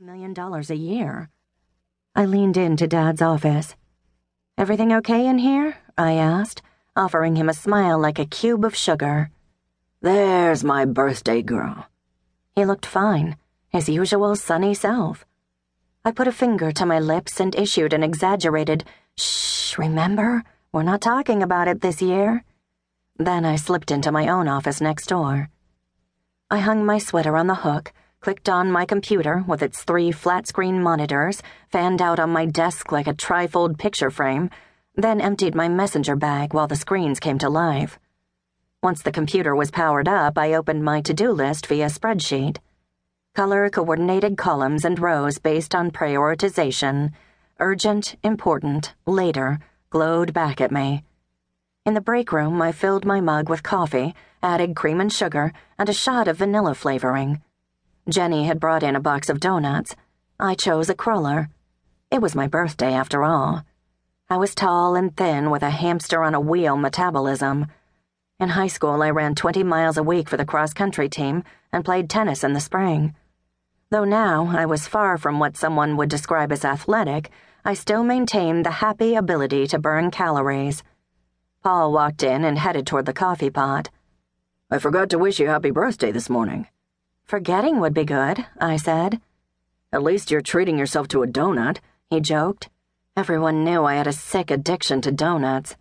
million dollars a year. I leaned into Dad's office. Everything okay in here? I asked, offering him a smile like a cube of sugar. There's my birthday girl. He looked fine, his usual sunny self. I put a finger to my lips and issued an exaggerated, shh, remember? We're not talking about it this year. Then I slipped into my own office next door. I hung my sweater on the hook clicked on my computer with its three flat screen monitors fanned out on my desk like a trifold picture frame, then emptied my messenger bag while the screens came to life. Once the computer was powered up, I opened my to do list via spreadsheet. Color coordinated columns and rows based on prioritization. Urgent, important, later, glowed back at me. In the break room, I filled my mug with coffee, added cream and sugar, and a shot of vanilla flavoring. Jenny had brought in a box of donuts. I chose a cruller. It was my birthday, after all. I was tall and thin with a hamster on a wheel metabolism. In high school, I ran 20 miles a week for the cross country team and played tennis in the spring. Though now I was far from what someone would describe as athletic, I still maintained the happy ability to burn calories. Paul walked in and headed toward the coffee pot. I forgot to wish you happy birthday this morning. Forgetting would be good, I said. At least you're treating yourself to a donut, he joked. Everyone knew I had a sick addiction to donuts.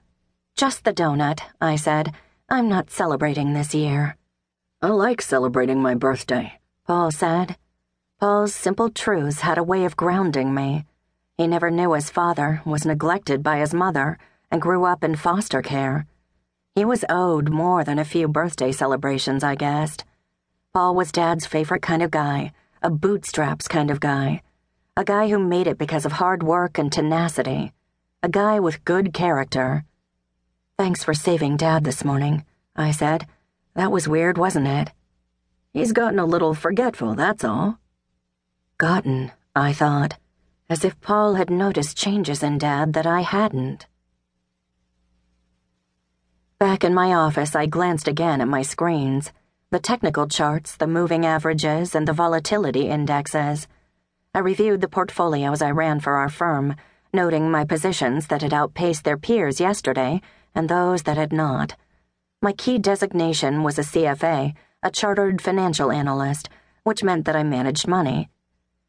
Just the donut, I said. I'm not celebrating this year. I like celebrating my birthday, Paul said. Paul's simple truths had a way of grounding me. He never knew his father, was neglected by his mother, and grew up in foster care. He was owed more than a few birthday celebrations, I guessed. Paul was Dad's favorite kind of guy, a bootstraps kind of guy, a guy who made it because of hard work and tenacity, a guy with good character. Thanks for saving Dad this morning, I said. That was weird, wasn't it? He's gotten a little forgetful, that's all. Gotten, I thought, as if Paul had noticed changes in Dad that I hadn't. Back in my office, I glanced again at my screens the technical charts, the moving averages, and the volatility indexes. I reviewed the portfolios I ran for our firm, noting my positions that had outpaced their peers yesterday and those that had not. My key designation was a CFA, a chartered financial analyst, which meant that I managed money.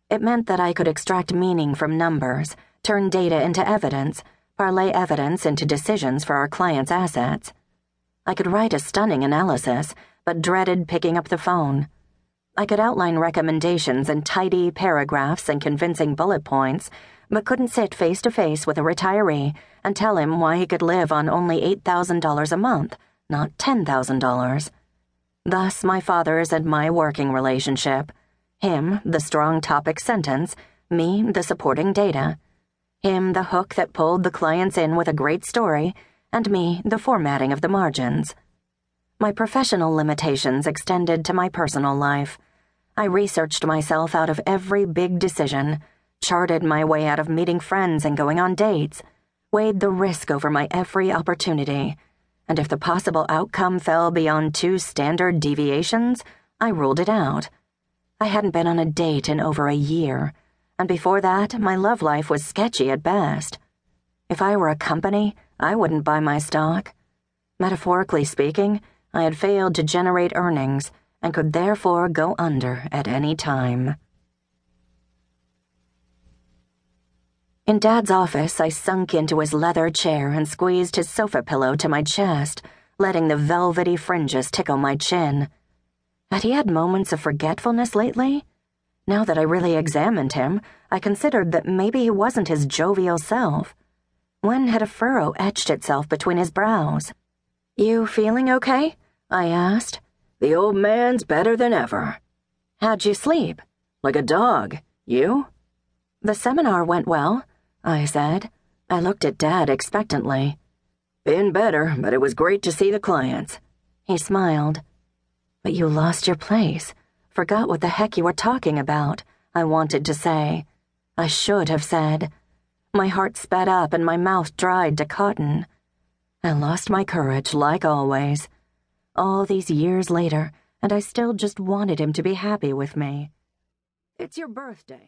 It meant that I could extract meaning from numbers, turn data into evidence, parlay evidence into decisions for our clients' assets. I could write a stunning analysis but dreaded picking up the phone. I could outline recommendations in tidy paragraphs and convincing bullet points, but couldn't sit face to face with a retiree and tell him why he could live on only $8,000 a month, not $10,000. Thus, my father's and my working relationship. Him, the strong topic sentence, me, the supporting data. Him, the hook that pulled the clients in with a great story, and me, the formatting of the margins. My professional limitations extended to my personal life. I researched myself out of every big decision, charted my way out of meeting friends and going on dates, weighed the risk over my every opportunity, and if the possible outcome fell beyond two standard deviations, I ruled it out. I hadn't been on a date in over a year, and before that, my love life was sketchy at best. If I were a company, I wouldn't buy my stock. Metaphorically speaking, I had failed to generate earnings and could therefore go under at any time. In Dad's office, I sunk into his leather chair and squeezed his sofa pillow to my chest, letting the velvety fringes tickle my chin. Had he had moments of forgetfulness lately? Now that I really examined him, I considered that maybe he wasn't his jovial self. When had a furrow etched itself between his brows? You feeling okay? I asked. The old man's better than ever. How'd you sleep? Like a dog. You? The seminar went well, I said. I looked at Dad expectantly. Been better, but it was great to see the clients. He smiled. But you lost your place. Forgot what the heck you were talking about, I wanted to say. I should have said. My heart sped up and my mouth dried to cotton. I lost my courage, like always. All these years later, and I still just wanted him to be happy with me. It's your birthday.